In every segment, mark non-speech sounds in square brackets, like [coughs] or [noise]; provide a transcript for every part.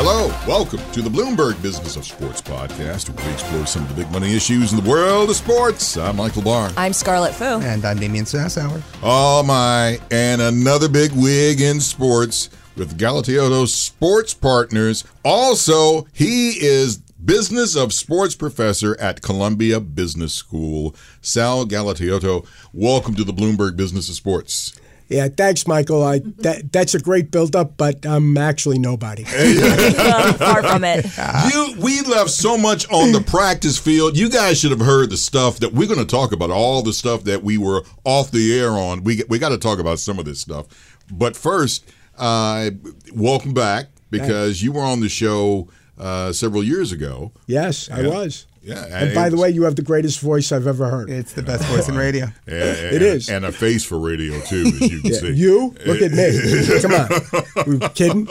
Hello, welcome to the Bloomberg Business of Sports podcast, where we explore some of the big money issues in the world of sports. I'm Michael Barr. I'm Scarlet Fu. And I'm Damian Sassower. Oh my, and another big wig in sports with Galatioto Sports Partners. Also, he is Business of Sports Professor at Columbia Business School. Sal Galatioto, welcome to the Bloomberg Business of Sports. Yeah, thanks, Michael. I that that's a great build-up, but I'm actually nobody. [laughs] [laughs] well, far from it. [laughs] You, we left so much on the practice field. You guys should have heard the stuff that we're going to talk about. All the stuff that we were off the air on. We we got to talk about some of this stuff. But first, uh, welcome back because you were on the show uh, several years ago. Yes, I was. Yeah, And by the way, you have the greatest voice I've ever heard. It's the best voice in radio. [laughs] And, and- It is. and a face for radio too, as you can Yeah, see. you look at me. [laughs] Come on, we kidding?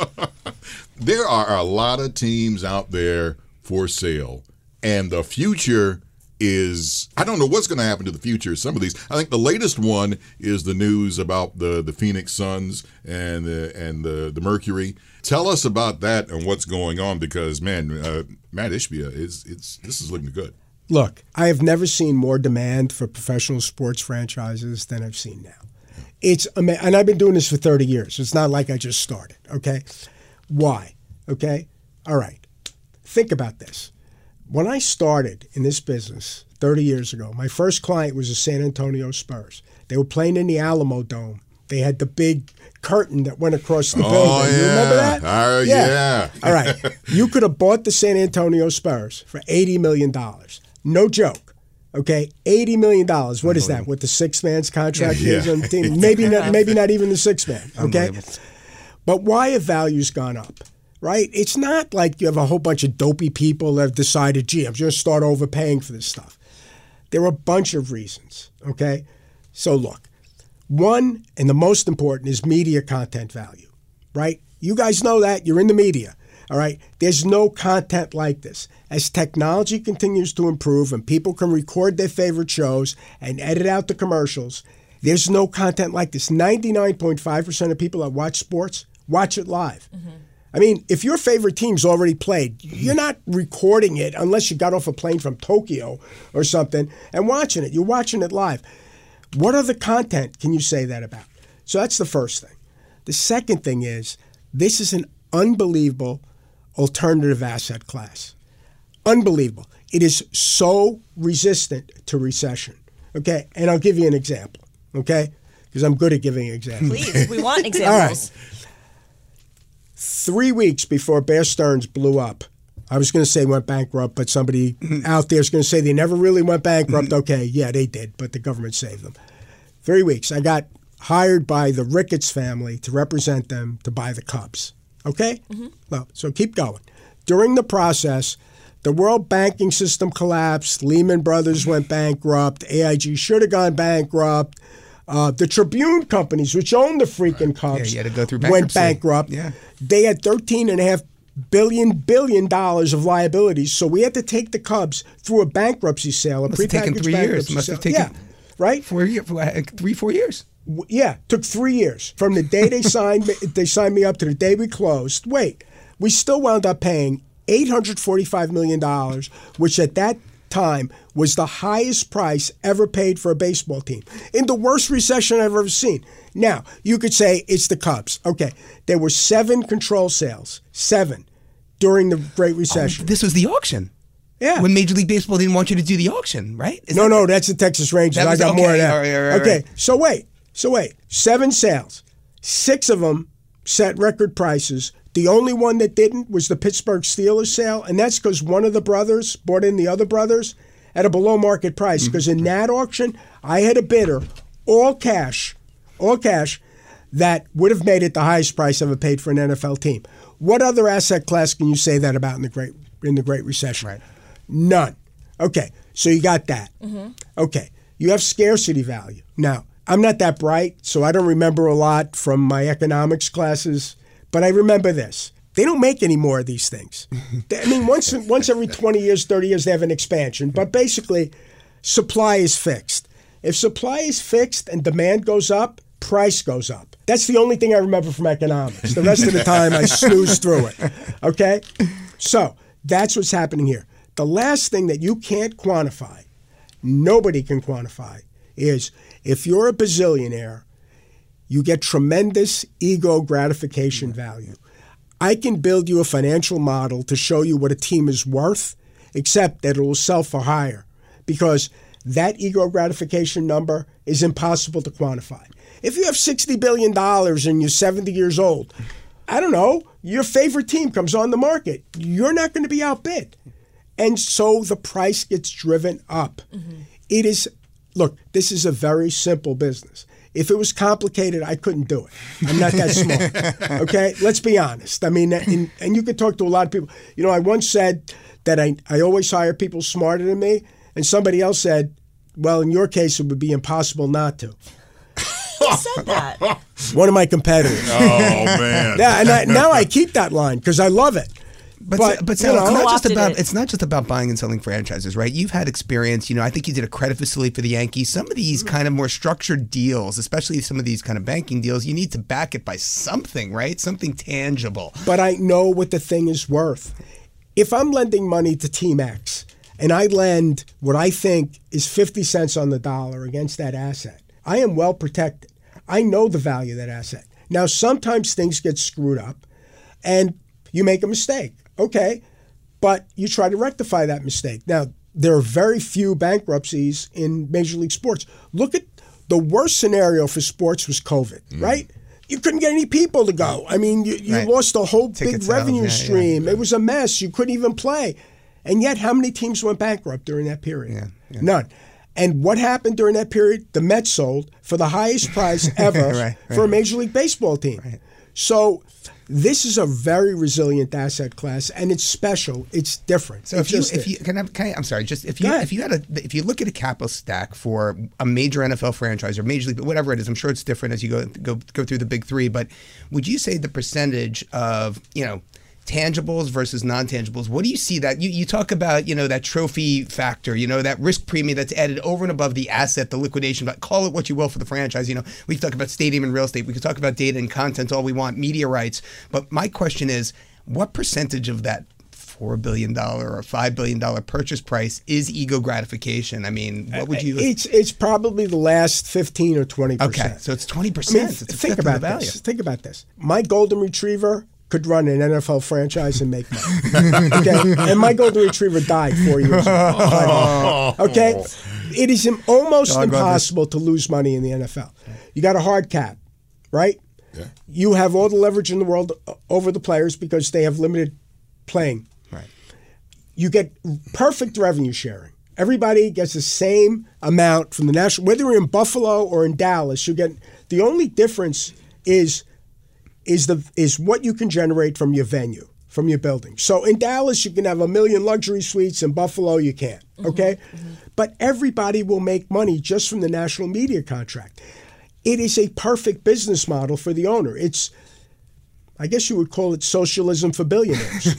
[laughs] there are a lot of teams out there for sale, and the future is I don't know what's going to happen to the future of some of these. I think the latest one is the news about the the Phoenix Suns and the and the the Mercury. Tell us about that and what's going on because man, uh, Matt Ishbia is it's this is looking good. Look, I have never seen more demand for professional sports franchises than I've seen now. It's and I've been doing this for 30 years. It's not like I just started, okay? Why? Okay? All right. Think about this. When I started in this business 30 years ago, my first client was the San Antonio Spurs. They were playing in the Alamo Dome. They had the big curtain that went across the Oh, building. You remember yeah. that? Oh, yeah. All right. You could have bought the San Antonio Spurs for $80 million. No joke. Okay, eighty million dollars. What is that? What the six man's contract Yeah. is on the team? [laughs] Maybe not. Maybe not even the six man. Okay, but why have values gone up? Right? It's not like you have a whole bunch of dopey people that have decided, gee, I'm just going to start overpaying for this stuff. There are a bunch of reasons. Okay, so look, one and the most important is media content value. Right? You guys know that. You're in the media. All right. There's no content like this. As technology continues to improve and people can record their favorite shows and edit out the commercials, there's no content like this. 99.5% of people that watch sports watch it live. Mm-hmm. I mean, if your favorite team's already played, you're not recording it unless you got off a plane from Tokyo or something and watching it. You're watching it live. What other content can you say that about? So that's the first thing. The second thing is this is an unbelievable alternative asset class. Unbelievable. It is so resistant to recession. Okay, and I'll give you an example. Okay, because I'm good at giving examples. Please, we want examples. [laughs] All right. Three weeks before Bear Stearns blew up, I was going to say went bankrupt, but somebody mm-hmm. out there is going to say they never really went bankrupt. Mm-hmm. Okay, yeah, they did, but the government saved them. Three weeks. I got hired by the Ricketts family to represent them to buy the Cubs. Okay? Mm-hmm. Well, so keep going. During the process, the world banking system collapsed. Lehman Brothers went bankrupt. AIG should have gone bankrupt. Uh, the Tribune companies, which owned the freaking Cubs, yeah, you had to go through went bankrupt. Yeah. They had thirteen and a half billion billion dollars of liabilities, so we had to take the Cubs through a bankruptcy sale, a Must have taken three years. Must have taken- yeah, right. Four year, uh, three, four years. Yeah, took three years from the day they [laughs] signed me, they signed me up to the day we closed. Wait, we still wound up paying eight hundred forty-five million dollars, which at that time was the highest price ever paid for a baseball team in the worst recession I've ever seen. Now you could say it's the Cubs. Okay, there were seven control sales, seven during the Great Recession. This was the auction. yeah. When Major League Baseball didn't want you to do the auction, right? Is No, that- no, that's the Texas Rangers. That I was- got more of okay, that. right, okay, so wait, so wait. Seven sales, six of them set record prices. The only one that didn't was the Pittsburgh Steelers sale, and that's because one of the brothers bought in the other brothers at a below market price. Mm-hmm. Because in that auction, I had a bidder, all cash, all cash, that would have made it the highest price ever paid for an NFL team. What other asset class can you say that about in the Great in the Great Recession? Right. None. Okay, so you got that. Mm-hmm. Okay, you have scarcity value. Now, I'm not that bright, so I don't remember a lot from my economics classes, but I remember this. They don't make any more of these things. [laughs] I mean, once once every 20 years, 30 years, they have an expansion, but basically, supply is fixed. If supply is fixed and demand goes up, price goes up. That's the only thing I remember from economics. The rest of the time, I snooze through it. Okay? So that's what's happening here. The last thing that you can't quantify, nobody can quantify, is if you're a bazillionaire, you get tremendous ego gratification value. I can build you a financial model to show you what a team is worth, except that it will sell for higher because that ego gratification number is impossible to quantify. If you have $60 billion and you're 70 years old, I don't know, your favorite team comes on the market. You're not going to be outbid. And so the price gets driven up. It is, look, this is a very simple business. If it was complicated, I couldn't do it. I'm not that smart. [laughs] Okay? Let's be honest. I mean, and, and you could talk to a lot of people. You know, I once said that I, I always hire people smarter than me, and somebody else said, well, in your case, it would be impossible not to. Who said that? [laughs] One of my competitors. Oh man. [laughs] Yeah, and I, now I keep that line because I love it. But But, but, you Sal, know- it's not just about it. it's not just about buying and selling franchises, right? You've had experience. You know, I think you did a credit facility for the Yankees. Some of these mm. kind of more structured deals, especially some of these kind of banking deals, you need to back it by something, right? Something tangible. but I know what the thing is worth. If I'm lending money to Team X and I lend what I think is 50 cents on the dollar against that asset, I am well protected. I know the value of that asset. Now, sometimes things get screwed up and you make a mistake. Okay. But you try to rectify that mistake. Now, there are very few bankruptcies in Major League Sports. Look at the worst scenario for sports was COVID, right? You couldn't get any people to go. I mean, you, you Right. lost a whole big revenue yeah, yeah. stream. It was a mess. You couldn't even play. And yet, how many teams went bankrupt during that period? None. And what happened during that period? The Mets sold for the highest price [laughs] ever Right, for a Major League Baseball team. So this is a very resilient asset class, and it's special. It's different. So It's if you, if you can, I, can I, I'm sorry, just if you if you had a if you look at a capital stack for a major NFL franchise or major league, whatever it is, I'm sure it's different as you go go go through the big three. But would you say the percentage of you know tangibles versus non-tangibles what do you see that you, you talk about you know that trophy factor you know that risk premium that's added over and above the asset the liquidation but call it what you will for the franchise you know we can talk about stadium and real estate we can talk about data and content all we want media rights but my question is what percentage of that four billion dollar or five billion dollar purchase price is ego gratification. I mean, what would you? Uh, it's it's probably the last fifteen or twenty percent. okay, percent. so it's twenty I mean, percent. Think about value. this. Think about this. My golden retriever could run an NFL franchise and make money. [laughs] okay, and my golden retriever died four years ago. [laughs] okay, it is almost Dog impossible to lose money in the NFL. You got a hard cap, right? Yeah. You have all the leverage in the world uh, over the players because they have limited playing. Right. You get perfect revenue sharing. Everybody gets the same amount from the national, whether you're in Buffalo or in Dallas. You get the only difference is is the is what you can generate from your venue, from your building. So in Dallas, you can have a million luxury suites. In Buffalo, you can't. Okay, but everybody will make money just from the national media contract. It is a perfect business model for the owner. It's I guess you would call it socialism for billionaires. [laughs]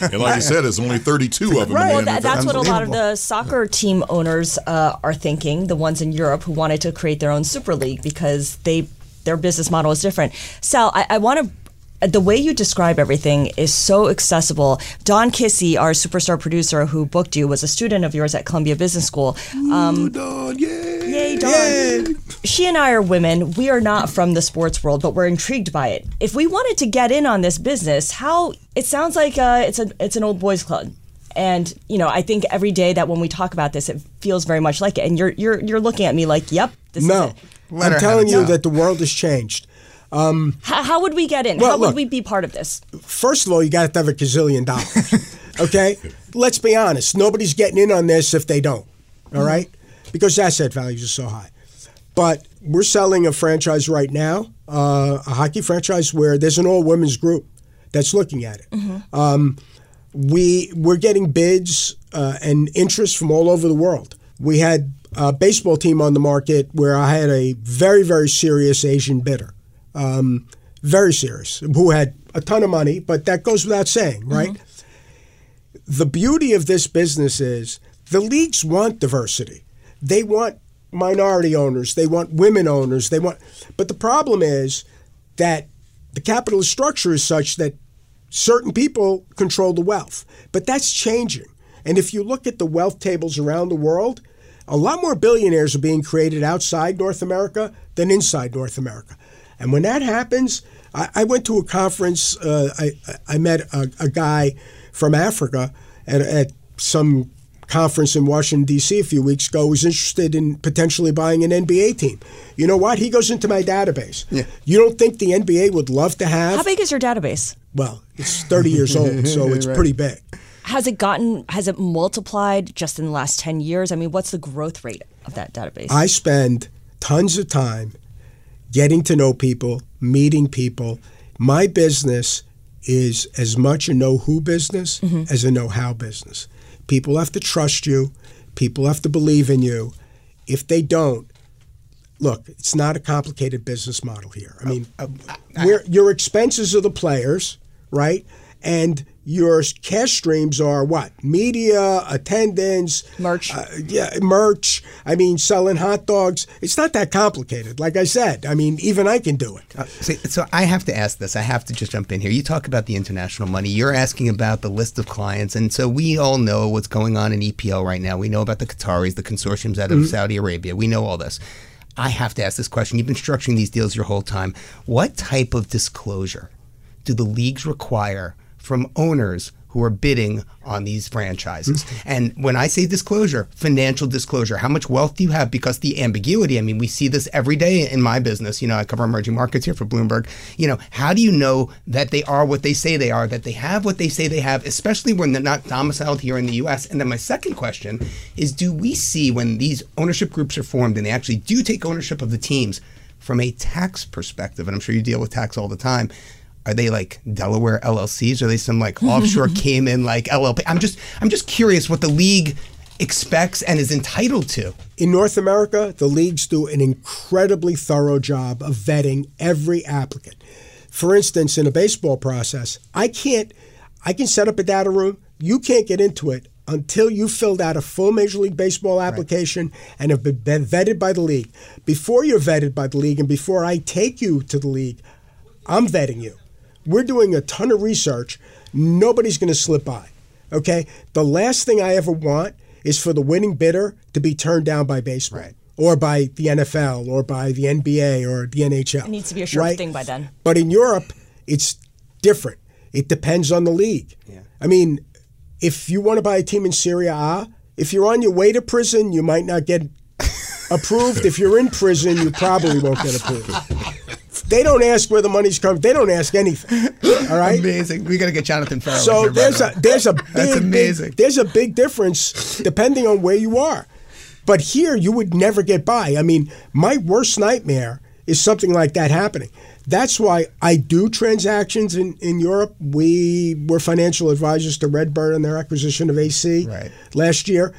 And like I said, there's only 32 of them. Right. Well, that, that's what a lot of the soccer team owners uh, are thinking. The ones in Europe who wanted to create their own super league because they their business model is different. Sal, I, I want to. The way you describe everything is so accessible. Don Kissy, our superstar producer who booked you, was a student of yours at Columbia Business School. Um, Done, yay. Yay, Dawn. She and I are women. We are not from the sports world, but we're intrigued by it. If we wanted to get in on this business, how it sounds like uh, it's a it's an old boys club. And you know, I think every day that when we talk about this, it feels very much like it. And you're you're you're looking at me like, "Yep, this is no, it." Let I'm telling you that the world has changed. How, how would we get in? Well, how would look. we be part of this? First of all, you got to have a gazillion dollars. [laughs] okay, let's be honest. Nobody's getting in on this if they don't. All right, because asset values are so high. But we're selling a franchise right now, uh, a hockey franchise where there's an all women's group. that's looking at it. Um, we we're getting bids uh, and interest from all over the world. We had a baseball team on the market where I had a very very serious Asian bidder, um, very serious, who had a ton of money, but that goes without saying, right? The beauty of this business is the leagues want diversity. They want minority owners, they want women owners, they want but the problem is that the capitalist structure is such that certain people control the wealth. But that's changing. And if you look at the wealth tables around the world, a lot more billionaires are being created outside North America than inside North America. And when that happens, I, I went to a conference. Uh, I, I met a, a guy from Africa at, at some conference in Washington D.C. a few weeks ago. Was interested in potentially buying an NBA team. You know what? He goes into my database. Yeah. You don't think the NBA would love to have? How big is your database? Well, it's 30 years old, so it's [laughs] pretty big. Has it gotten? Has it multiplied just in the last ten years? I mean, what's the growth rate of that database? I spend tons of time getting to know people, meeting people. My business is as much a know who business mm-hmm. as a know how business. People have to trust you, people have to believe in you. If they don't, look, it's not a complicated business model here. I oh. mean, uh, we're, your expenses are the players, right? And your cash streams are what? Media, attendance, Merch. uh, yeah, merch. I mean, selling hot dogs. It's not that complicated. Like I said, I mean, even I can do it. Uh, so, so I have to ask this. I have to just jump in here. You talk about the international money. You're asking about the list of clients, and so we all know what's going on in EPL right now. We know about the Qataris, the consortiums out of Saudi Arabia. We know all this. I have to ask this question. You've been structuring these deals your whole time. What type of disclosure do the leagues require from owners who are bidding on these franchises? And when I say disclosure, financial disclosure, how much wealth do you have? Because the ambiguity, I mean, we see this every day in my business. You know, I cover emerging markets here for Bloomberg. You know, how do you know that they are what they say they are, that they have what they say they have, especially when they're not domiciled here in the US? And then my second question is do we see when these ownership groups are formed and they actually do take ownership of the teams from a tax perspective, and I'm sure you deal with tax all the time, are they like Delaware LLCs? Are they some like [laughs] offshore Cayman like LLP? I'm just I'm just curious what the league expects and is entitled to. In North America, the leagues do an incredibly thorough job of vetting every applicant. For instance, in a baseball process, I can't I can set up a data room. You can't get into it until you filled out a full Major League Baseball application and have been been vetted by the league. Before you're vetted by the league and before I take you to the league, I'm vetting you. We're doing a ton of research. Nobody's going to slip by. Okay? The last thing I ever want is for the winning bidder to be turned down by baseball or by the NFL or by the NBA or the NHL. It needs to be a sure right? thing by then. But in Europe, it's different. It depends on the league. Yeah. I mean, if you want to buy a team in Serie A, if you're on your way to prison, you might not get [laughs] approved. if you're in prison, you probably won't get approved. [laughs] They don't ask where the money's coming. They don't ask anything. All right. Amazing. We got to get Jonathan Farrell. So here, there's a there's a [laughs] big, That's big- amazing. there's a big difference depending on where you are. But here you would never get by. I mean, my worst nightmare is something like that happening. That's why I do transactions in, in Europe. We were financial advisors to Redbird on their acquisition of AC Right. last year.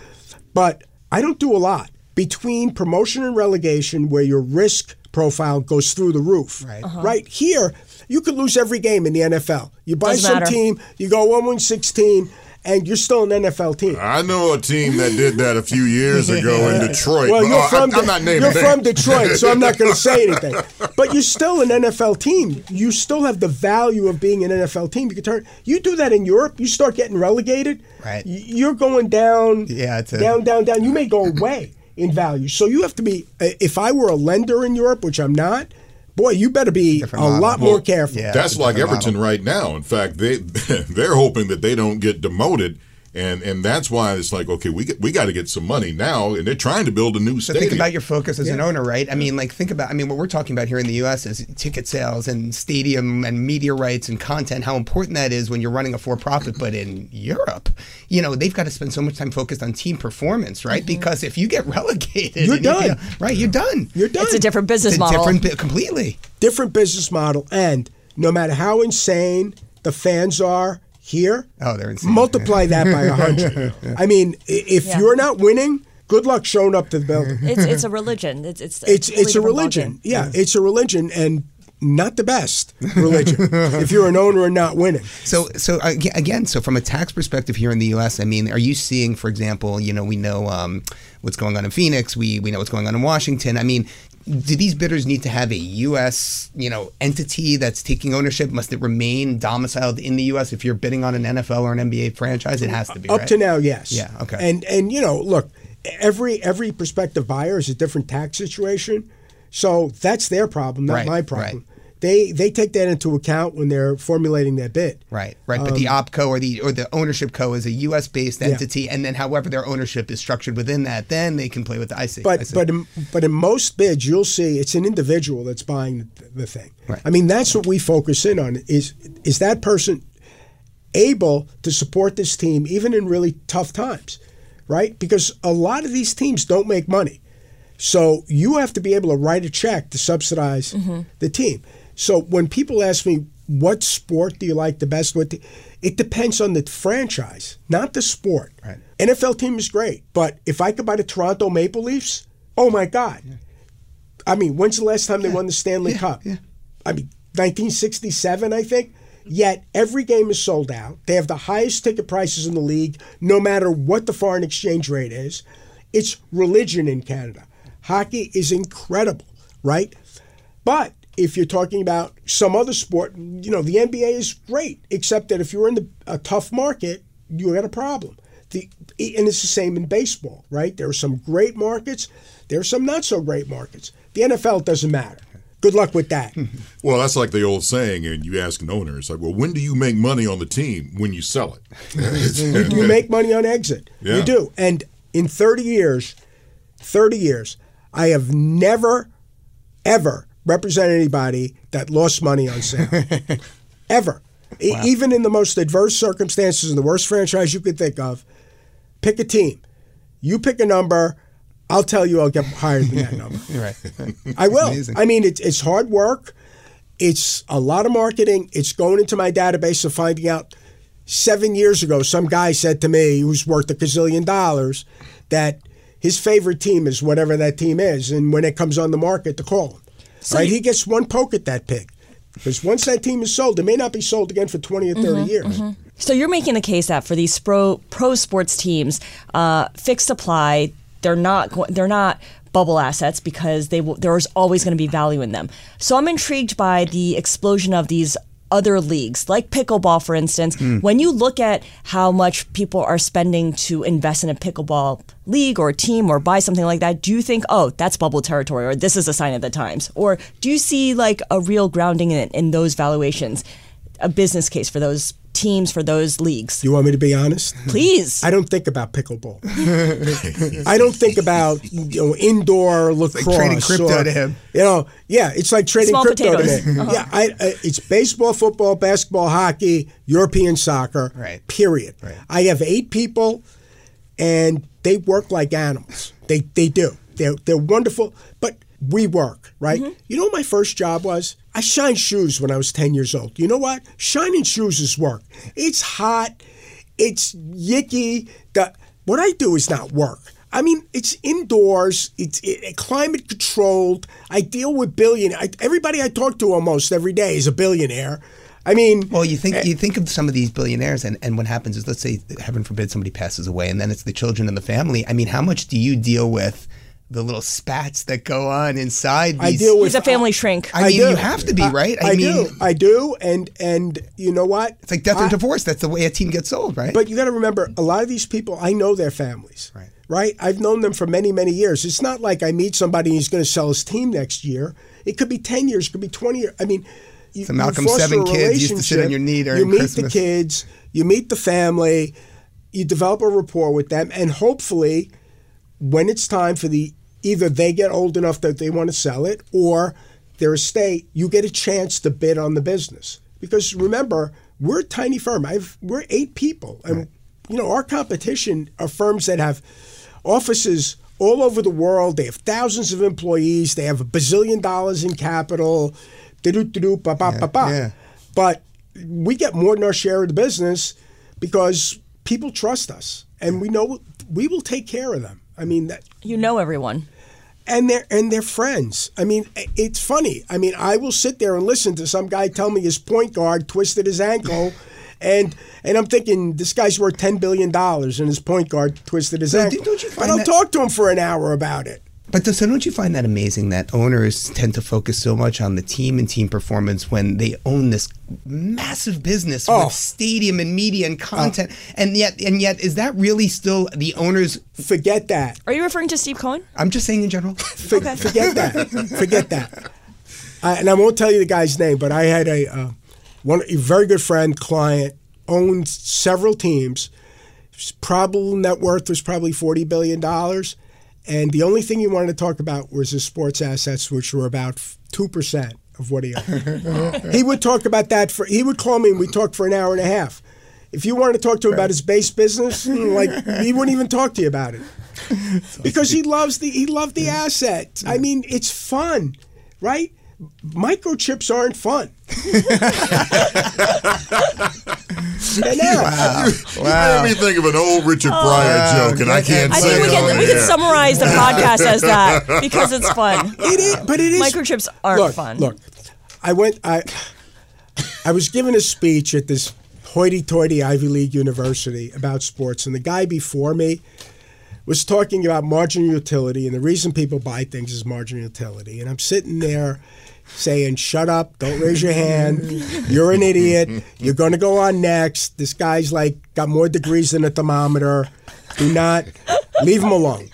But I don't do a lot. Between promotion and relegation, where your risk profile goes through the roof. Right. Uh-huh. Right here, you could lose every game in the NFL. You buy Doesn't some matter. team, you go 1 1 16, and you're still an NFL team. I know a team that did that a few years ago in Detroit. Well, but, you're oh, from I, am not naming you're names. from Detroit, so I'm not going to say [laughs] anything. But you're still an NFL team. You still have the value of being an NFL team. You can turn. You do that in Europe. You start getting relegated. Right. You're going down. Yeah, a- down, down, down. You may go away in value. So you have to be. uh, If I were a lender in Europe, which I'm not, boy, you better be Different a model. lot more careful. Yeah. That's like Everton model. right now. In fact, they [laughs] they're hoping that they don't get demoted, and and that's why it's like okay, we get, we got to get some money now, and they're trying to build a new So stadium. think about your focus as an owner, right? I mean, like think about. I mean, what we're talking about here in the U.S. is ticket sales and stadium and media rights and content. How important that is when you're running a for-profit. But in Europe, you know, they've got to spend so much time focused on team performance, right? Mm-hmm. Because if you get [laughs] relegated, You're and you done. feel- right? You're done. You're done. It's a different business It's a model. different, bi- completely. different business model, and no matter how insane the fans are here, Oh, they're insane. multiply that by a hundred. [laughs] I mean, if Yeah. you're not winning, good luck showing up to the building. It's it's a [laughs] religion. It's it's It's totally it's a religion. ballgame. Yeah, it's a religion, and not the best religion. [laughs] if you're an owner and not winning, So, so again, so from a tax perspective here in the U.S., I mean, are you seeing, for example, you know, we know um, what's going on in Phoenix, we we know what's going on in Washington. I mean, do these bidders need to have a U.S. you know entity that's taking ownership? Must it remain domiciled in the U.S. if you're bidding on an NFL or an NBA franchise? It has to be. up right? to now, yes. Yeah, okay. And and you know, look, every every prospective buyer is a different tax situation, so that's their problem, not Right, my right. Problem. They they take that into account when they're formulating that bid. Right, right. But the opco or the or the ownership co is a U.S. based Um, Yeah. entity, and then however their ownership is structured within that, then they can play with the IC. see. I But see. but in, but in most bids, you'll see it's an individual that's buying the, the thing. Right. I mean, that's what we focus in on is is that person able to support this team even in really tough times, right? Because a lot of these teams don't make money, so you have to be able to write a check to subsidize the team. So when people ask me what sport do you like the best, what it depends on the franchise, not the sport. Right. NFL team is great, but if I could buy the Toronto Maple Leafs, oh my God. I mean, when's the last time they won the Stanley Cup? I mean, 1967, I think. Yet every game is sold out. They have the highest ticket prices in the league, no matter what the foreign exchange rate is. It's religion in Canada. Hockey is incredible, right? But if you're talking about some other sport, you know, the NBA is great, except that if you're in the, a tough market, you got a problem. The, and it's the same in baseball, right? There are some great markets, there are some not so great markets. The NFL doesn't matter. Good luck with that. [laughs] Well, that's like the old saying, and you ask an owner, it's like, well, when do you make money on the team? When you sell it. [laughs] you make money on exit. [laughs] Yeah. You do. And in 30 years, 30 years, I have never, ever represented anybody that lost money on sale. [laughs] ever. E- Even in the most adverse circumstances in the worst franchise you could think of, pick a team. You pick a number. I'll tell you I'll get higher than that number. [laughs] right. I will. amazing. I mean, it's it's hard work. It's a lot of marketing. It's going into my database and finding out. Seven years ago, some guy said to me, who's worth a gazillion dollars, that his favorite team is whatever that team is, and when it comes on the market, to call him. Right? you- he gets one poke at that pig. Because once that team is sold, it may not be sold again for 20 or 30 Mm-hmm, years. So you're making the case that for these pro pro sports teams, uh, fixed supply, they're not they're not bubble assets because they will, there's always going to be value in them. So I'm intrigued by the explosion of these other leagues like pickleball for instance hmm. when you look at how much people are spending to invest in a pickleball league or team or buy something like that do you think oh that's bubble territory or this is a sign of the times? Or do you see like a real grounding in, in those valuations a business case for those teams for those leagues. You want me to be honest? [laughs] Please. I don't think about pickleball. I don't think about you know indoor lacrosse. trading crypto or, to him. You know, yeah, it's like trading Small crypto potatoes. to me. Yeah, uh-huh. I, I, it's baseball, football, basketball, hockey, European soccer. Right. Period. Right. I have eight people, and they work like animals. They they do. They're they're wonderful, but we work right. Mm-hmm. You know what my first job was? I shined shoes when I was ten years old. You know what? Shining shoes is work. It's hot. It's yicky. The, what I do is not work. I mean, it's indoors. It's it, climate controlled. I deal with billionaires. Everybody I talk to almost every day is a billionaire. I mean, Well, you think eh you think of some of these billionaires, and, and what happens is, let's say, heaven forbid, somebody passes away, and then it's the children and the family. I mean, how much do you deal with the little spats that go on inside? These, I deal with He's a family shrink. I mean, do. you have to be right. I, I, mean, do. I do. And and you know what? it's like death or I- divorce. That's the way a team gets sold, right? But you got to remember, a lot of these people, I know their families. Right. Right. I've known them for many, many years. It's not like I meet somebody and he's going to sell his team next year. It could be ten years. It could be twenty years. I mean, you, So Malcolm, you seven a kids used to sit on your knee during You meet Christmas. the kids. You meet the family. You develop a rapport with them, and hopefully, when it's time for the either they get old enough that they want to sell it or their estate, you get a chance to bid on the business. Because remember, we're a tiny firm. I've we're eight people, and you know our competition are firms that have offices all over the world. They have thousands of employees. They have a bazillion dollars in capital. Do-do-do-do, ba ba ba ba. yeah. But we get more than our share of the business because people trust us, and we know we will take care of them. I mean that You know everyone. And they're and they're friends. I mean, it's funny. I mean, I will sit there and listen to some guy tell me his point guard twisted his ankle, and and I'm thinking this guy's worth ten billion dollars, and his point guard twisted his So ankle. don't you but I'll that- talk to him for an hour about it. But so don't you find that amazing that owners tend to focus so much on the team and team performance when they own this massive business Oh. with stadium and media and content, and yet and yet is that really still the owners? Forget that. Are you referring to Steve Cohen? I'm just saying in general. For, Forget that. Forget that. I, and I won't tell you the guy's name, but I had a uh, one a very good friend, client, owned several teams. His Probable net worth was probably forty billion dollars, and the only thing he wanted to talk about was his sports assets, which were about two percent of what he owned. [laughs] he would talk about that for. He would call me, and we talked for an hour and a half. If you wanted to talk to him about his base business, [laughs] like he wouldn't even talk to you about it because he loves the he loved the asset. I mean, it's fun, right? Microchips aren't fun. They're not. You made me think of an old Richard oh, Pryor joke, and I can't I say think we it on can we can summarize the podcast as that because it's fun. It is, but it is. Microchips aren't look, fun. Look, I went. I I was given a speech at this hoity-toity Ivy League university about sports, and the guy before me was talking about marginal utility, and the reason people buy things is marginal utility. And I'm sitting there saying, "Shut up! Don't raise your hand. You're an idiot. You're going to go on next. This guy's like got more degrees than a thermometer. Do not leave him alone."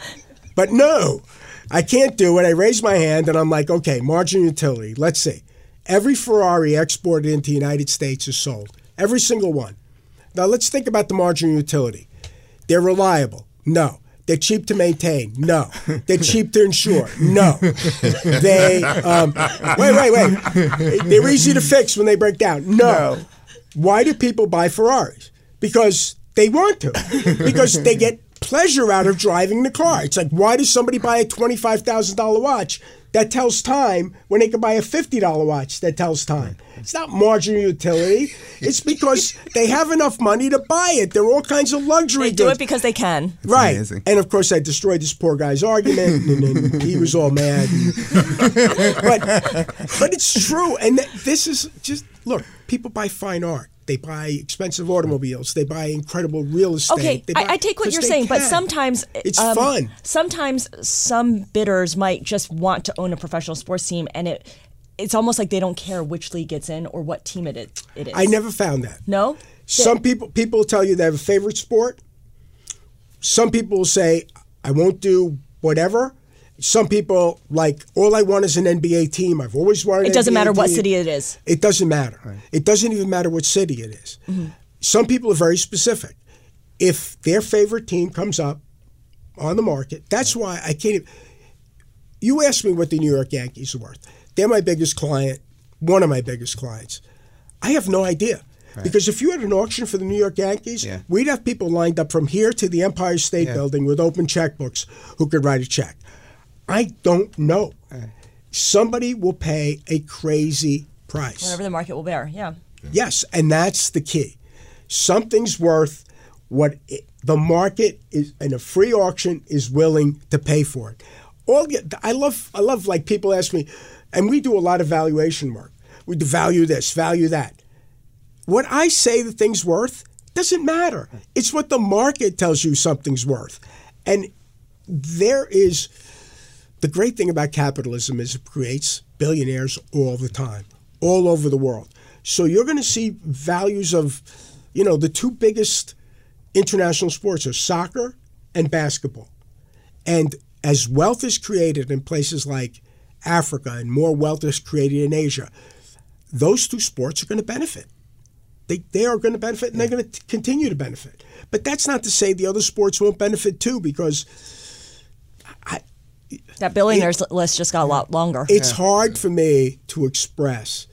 But no, I can't do it. I raise my hand and I'm like, okay, margin utility. Let's see. Every Ferrari exported into the United States is sold. Every single one. Now let's think about the margin utility. They're reliable. No. They're cheap to maintain. No. They're cheap to insure. No. They um, wait, wait, wait. They're easy to fix when they break down. No. Why do people buy Ferraris? Because they want to. Because they get pleasure out of driving the car. It's like why does somebody buy a twenty-five thousand dollar watch that tells time when they can buy a fifty dollar watch that tells time? It's not marginal utility. It's because they have enough money to buy it. There are all kinds of luxury They do goods. it because they can. Right. amazing. And of course, I destroyed this poor guy's argument, and, then he was all mad. [laughs] but, but it's true. And th- this is just look, people buy fine art. They buy expensive automobiles. They buy incredible real estate. Okay, I, I take what you're saying, but sometimes It's um, fun. Sometimes some bidders might just want to own a professional sports team, and it it's almost like they don't care which league it's in or what team it is. It is. I never found that. No. Some people people tell you they have a favorite sport. Some people say, I won't do whatever. Some people like all I want is an NBA team. I've always wanted. It an doesn't NBA matter what city it is. It doesn't matter. It doesn't even matter what city it is. Mm-hmm. Some people are very specific. If their favorite team comes up on the market, that's why I can't. Even, you asked me what the New York Yankees are worth. They're my biggest client, one of my biggest clients. I have no idea. Because if you had an auction for the New York Yankees, Yeah. we'd have people lined up from here to the Empire State Yeah. Building with open checkbooks who could write a check. I don't know. Somebody will pay a crazy price. Whatever the market will bear. Yeah. Yes, and that's the key. Something's worth what it, the market is in a free auction is willing to pay for it. All I love, I love like people ask me, and we do a lot of valuation work. We do value this, value that. What I say the thing's worth doesn't matter. It's what the market tells you something's worth, and there is the great thing about capitalism is it creates billionaires all the time, all over the world. So you're going to see values of, you know, the two biggest international sports are soccer and basketball. And as wealth is created in places like Africa and more wealth is created in Asia, those two sports are going to benefit. They, they are going to benefit and they're going to continue to benefit. But that's not to say the other sports won't benefit too, because That billionaires list just got a lot longer. it's hard for me to express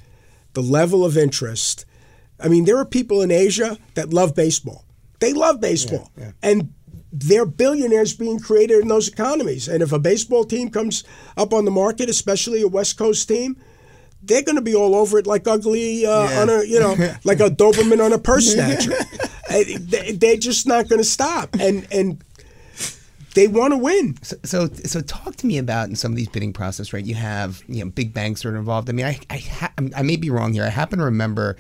the level of interest. I mean, there are people in Asia that love baseball. They love baseball. And they're billionaires being created in those economies. And if a baseball team comes up on the market, especially a West Coast team, they're going to be all over it like ugly uh, Yeah. on a you know [laughs] like a Doberman on a purse snatcher. [laughs] Uh, They're just not going to stop, and and they want to win. So, so, so talk to me about in some of these bidding process, right? You have you know big banks that are involved. I mean, I I, ha- I may be wrong here. I happen to remember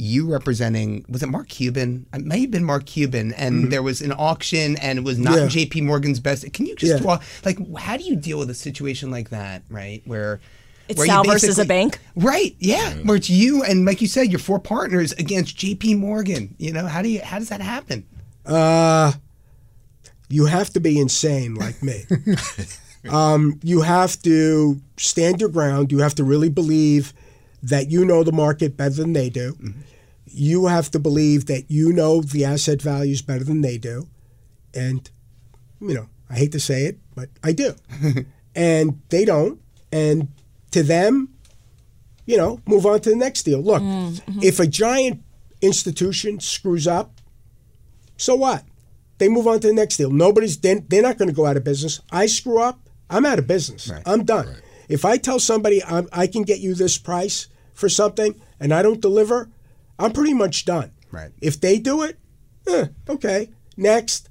you representing was it Mark Cuban? It may have been Mark Cuban, and there was an auction, and it was not Mm-hmm. Yeah. J.P. Morgan's best. Can you just Yeah. walk like how do you deal with a situation like that, right? Where It's where you Sal versus a bank? right? Yeah, where it's you and like you said, your four partners against J.P. Morgan. You know how do you how does that happen? Uh, you have to be insane like me. [laughs] um, you have to stand your ground. You have to really believe that you know the market better than they do. You have to believe that you know the asset values better than they do. And, you know, I hate to say it, but I do. [laughs] and they don't. And to them, you know, move on to the next deal. Look, if a giant institution screws up, so what? They move on to the next deal. Nobody's they're, they're not going to go out of business. I screw up, I'm out of business. I'm done. If I tell somebody I'm, I can get you this price for something and I don't deliver, I'm pretty much done. Right. If they do it, eh, okay, next.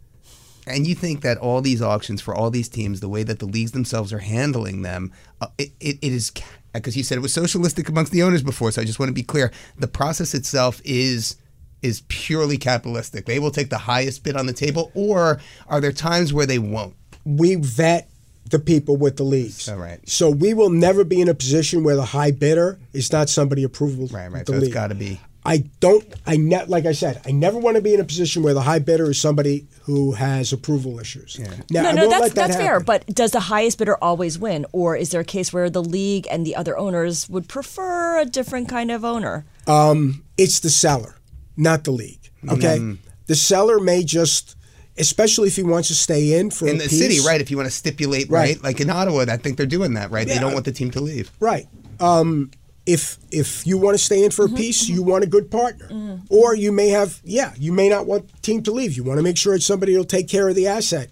And you think that all these auctions for all these teams, the way that the leagues themselves are handling them, uh, it, it, it is because you said it was socialistic amongst the owners before. So I just want to be clear: the process itself is is purely capitalistic. They will take the highest bid on the table, or are there times where they won't? We vet the people with the leagues. All right. So we will never be in a position where the high bidder is not somebody approval. Right, right. The So it's league. got to be. I don't. I ne- like I said, I never want to be in a position where the high bidder is somebody who has approval issues. Now, No, I no, that's that that's fair. But does the highest bidder always win, or is there a case where the league and the other owners would prefer a different kind of owner? Um, it's the seller, not the league. Okay, Mm-hmm. the seller may just, especially if he wants to stay in for In a the piece, city, right? If you want to stipulate, right? Right. Like in Ottawa, I think they're doing that, right? They don't want the team to leave. Right. Um, if if you want to stay in for Mm-hmm, a piece, you want a good partner, or you may have yeah, you may not want the team to leave. You want to make sure it's somebody who'll take care of the asset.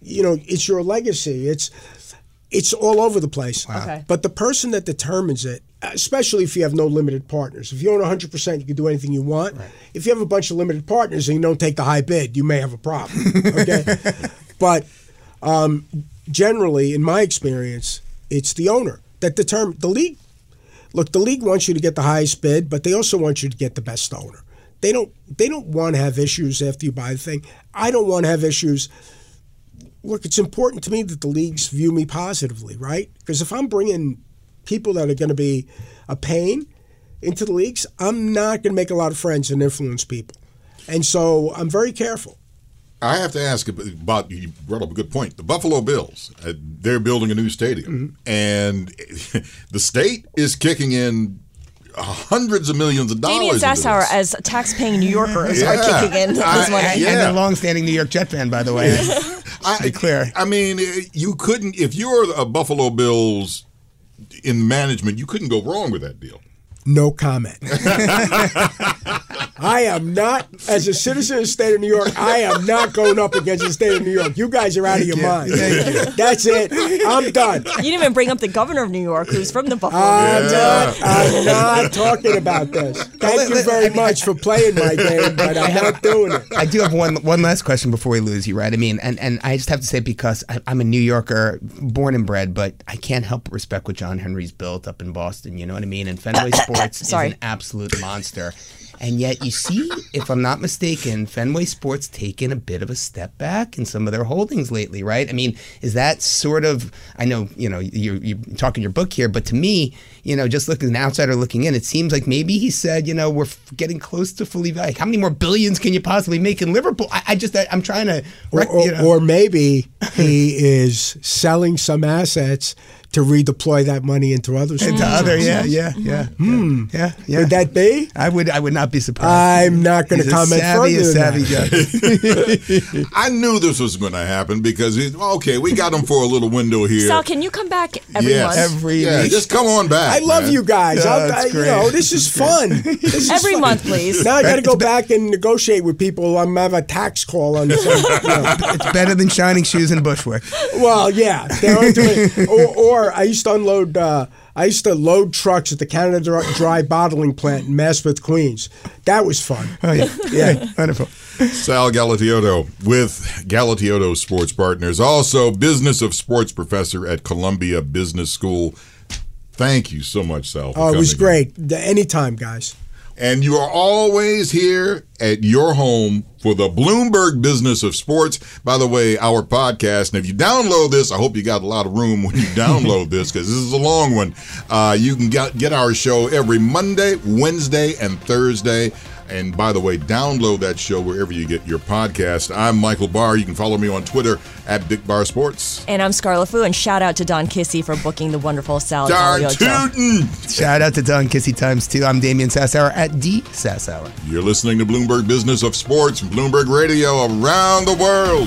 You know, it's your legacy. It's it's all over the place. Okay. But the person that determines it, especially if you have no limited partners, if you own 100%, you can do anything you want. If you have a bunch of limited partners and you don't take the high bid, you may have a problem. [laughs] Okay. but um, generally, in my experience, it's the owner that determines the league. Look, the league wants you to get the highest bid, but they also want you to get the best owner. They don't. They don't want to have issues after you buy the thing. I don't want to have issues. Look, it's important to me that the leagues view me positively, right? Because if I'm bringing people that are going to be a pain into the leagues, I'm not going to make a lot of friends and influence people. And so I'm very careful. I have to ask about you brought up a good point. The Buffalo Bills, uh, they're building a new stadium, Mm-hmm. and [laughs] the state is kicking in hundreds of millions of dollars. Damian into Sassower, this. as tax-paying New Yorkers, are Yeah. kicking in I- money. And, Yeah. and the long-standing New York Jet fan, by the way. [laughs] I, be clear. I mean, you couldn't if you're a Buffalo Bills in management, you couldn't go wrong with that deal. No comment. [laughs] I am not, as a citizen of the state of New York, I am not going up against the state of New York. You guys are out of your mind. That's it. I'm done. You didn't even bring up the governor of New York, who's from the Buffalo. I'm Bills. not. I'm not talking about this. Thank you very much for playing my game, but I'm not doing it. I do have one one last question before we lose you, right? I mean, and, and I just have to say because I, I'm a New Yorker, born and bred, but I can't help but respect what John Henry's built up in Boston. You know what I mean? And Fenway [coughs] Sports is an absolute monster. And yet, you see, if I'm not mistaken, Fenway Sports taken a bit of a step back in some of their holdings lately, right? I mean, is that sort of? I know you know you're, you're talking your book here, but to me, you know, just looking an outsider looking in, it seems like maybe he said, you know, we're f- getting close to fully valued. How many more billions can you possibly make in Liverpool? I, I just, I, I'm trying to, Or, or, you know, or maybe [laughs] he is selling some assets to redeploy that money into other to sports. other, yeah, yeah, yeah, yeah, yeah, yeah. Would that be? I would, I would not be surprised. I'm not going to He's a comment savvy, further a than savvy that. guy. [laughs] [laughs] I knew this was going to happen because it, okay, we got them for a little window here. Sal, can you come back every yes. month? Every yeah, week. just come on back. I love man. you guys. Yeah, I'll- you know, this is [laughs] fun. This is Every fun. month, please. Now I got to go back and negotiate with people. I'm gonna have a tax call on this. you know. it's better than shining shoes in Bushwick. Well, yeah, they're onto it. Or, or I used to unload uh, I used to load trucks at the Canada Dry- Dry Bottling Plant in Maspeth, Queens. That was fun. [laughs] Oh yeah, Yeah. wonderful. Sal Galatioto with Galatioto Sports Partners, also business of sports professor at Columbia Business School. Thank you so much, Sal. for Oh, it was great. The- Anytime, guys. And you are always here at your home for the Bloomberg Business of Sports. By the way, our podcast, and if you download this, I hope you got a lot of room when you [laughs] download this because this is a long one. Uh, you can get, get our show every Monday, Wednesday, and Thursday. And by the way, download that show wherever you get your podcast. I'm Michael Barr. You can follow me on Twitter at Dick Barr Sports. And I'm Scarlet Fu, and shout out to Don Kissy for booking the wonderful Sal Dar Galatioto. Tootin'! Shout out to Don Kissy Times too. I'm Damian Sassower at D Sassower. You're listening to Bloomberg Business of Sports Bloomberg Radio around the world.